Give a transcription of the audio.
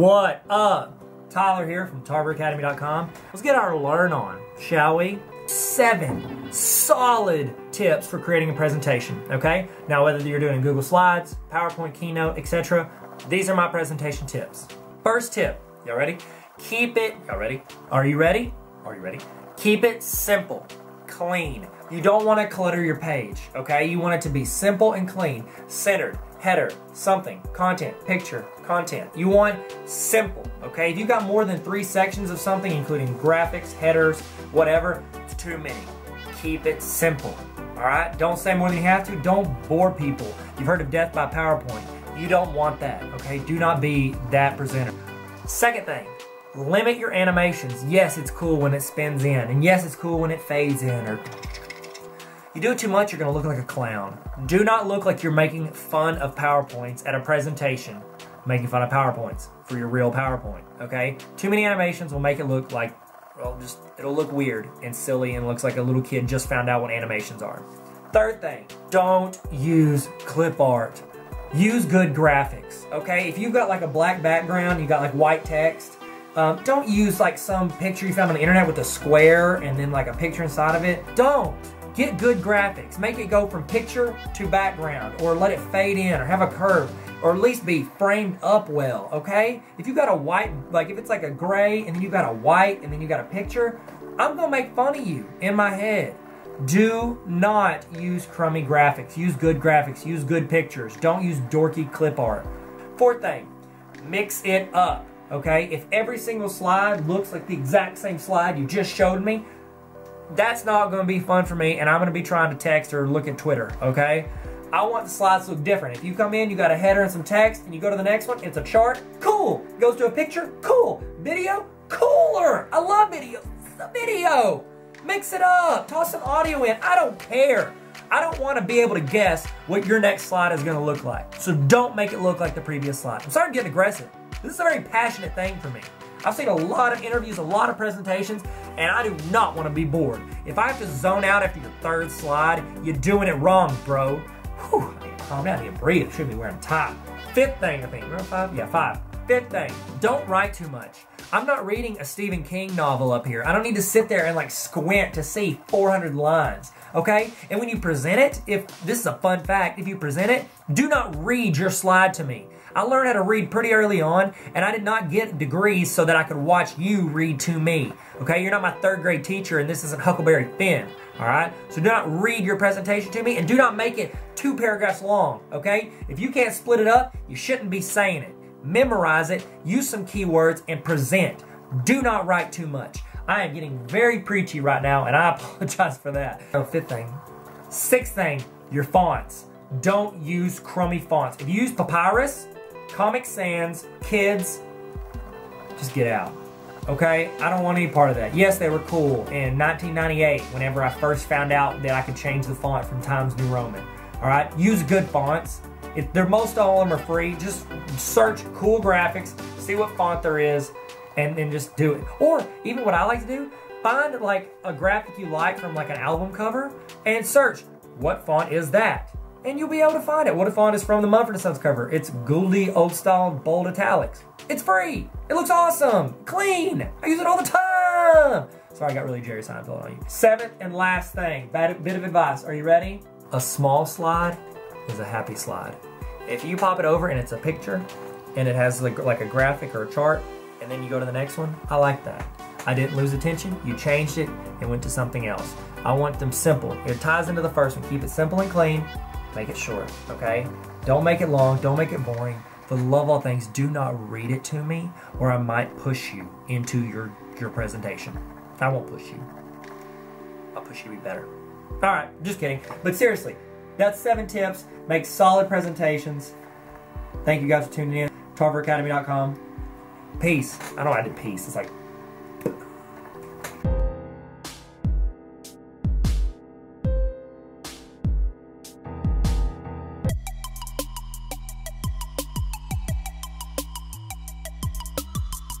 What up? Tyler here from TarverAcademy.com. Let's get our learn on, shall we? Seven solid tips for creating a presentation, okay? Now, whether you're doing Google Slides, PowerPoint, Keynote, etc., these are my presentation tips. First tip, y'all ready? Keep it, y'all ready? Are you ready? Are you ready? Keep it simple, clean. You don't want to clutter your page, okay? You want it to be simple and clean, centered, header, something, content, picture, content. You want simple, okay? If you've got more than three sections of something, including graphics, headers, whatever, it's too many. Keep it simple, all right? Don't say more than you have to. Don't bore people. You've heard of death by PowerPoint. You don't want that, okay? Do not be that presenter. Second thing, limit your animations. Yes, it's cool when it spins in, and yes, it's cool when it fades in, or you do it too much, you're gonna look like a clown. Do not look like you're making fun of PowerPoints at a presentation, making fun of PowerPoints for your real PowerPoint, okay? Too many animations will make it look like, well, just, it'll look weird and silly and looks like a little kid just found out what animations are. Third thing, don't use clip art. Use good graphics, okay? If you've got like a black background, you got like white text, um, don't use like some picture you found on the internet with a square and then like a picture inside of it. Don't. Get good graphics. Make it go from picture to background or let it fade in or have a curve or at least be framed up well, okay? If you got a white, like if it's like a gray and then you got a white and then you got a picture, I'm gonna make fun of you in my head. Do not use crummy graphics. Use good graphics. Use good pictures. Don't use dorky clip art. Fourth thing, mix it up, okay? If every single slide looks like the exact same slide you just showed me, that's not to be fun for me, and I'm to be trying to text or look at Twitter, okay? I want the slides to look different. If you come in, you got a header and some text, and you go to the next one, it's a chart, cool. Goes to a picture, cool. Video, cooler. I love video. Video. Mix it up. Toss some audio in. I don't care. I don't want to be able to guess what your next slide is going to look like. So don't make it look like the previous slide. I'm starting to get aggressive. This is a very passionate thing for me. I've seen a lot of interviews, a lot of presentations, and I do not want to be bored. If I have to zone out after your third slide, you're doing it wrong, bro. Whew, I need to calm down, I breathe. Should be wearing a tie. Fifth thing, I think. Remember five? Yeah, five. Fifth thing, don't write too much. I'm not reading a Stephen King novel up here. I don't need to sit there and like squint to see 400 lines, okay? And when you present it, if this is a fun fact, if you present it, do not read your slide to me. I learned how to read pretty early on, and I did not get degrees so that I could watch you read to me. Okay, you're not my third grade teacher, and this isn't Huckleberry Finn. All right, so do not read your presentation to me, and do not make it two paragraphs long. Okay, if you can't split it up, you shouldn't be saying it. Memorize it, use some keywords, and present. Do not write too much. I am getting very preachy right now, and I apologize for that. So, fifth thing. Sixth thing, your fonts. Don't use crummy fonts. If you use Papyrus, Comic Sans, kids, just get out. Okay? I don't want any part of that. Yes, they were cool in 1998 whenever I first found out that I could change the font from Times New Roman. Alright? Use good fonts. If they're most all of them are free, just search cool graphics, see what font there is, and then just do it. Or even what I like to do, find like a graphic you like from like an album cover and search what font is that and you'll be able to find it. What if font is from the Mumford & Sons cover? It's Goudy Old Style Bold Italics. It's free. It looks awesome. Clean. I use it all the time. Sorry, I got really Jerry Seinfeld on you. Seventh and last thing, bad, bit of advice. Are you ready? A small slide is a happy slide. If you pop it over and it's a picture and it has like, like a graphic or a chart, and then you go to the next one, I like that. I didn't lose attention, you changed it and went to something else. I want them simple. It ties into the first one. Keep it simple and clean make it short, okay? Don't make it long, don't make it boring. For the love of all things, do not read it to me or I might push you into your, your presentation. I won't push you. I'll push you to be better. All right, just kidding. But seriously, that's seven tips. Make solid presentations. Thank you guys for tuning in. TarverAcademy.com. Peace. I know I did peace. It's like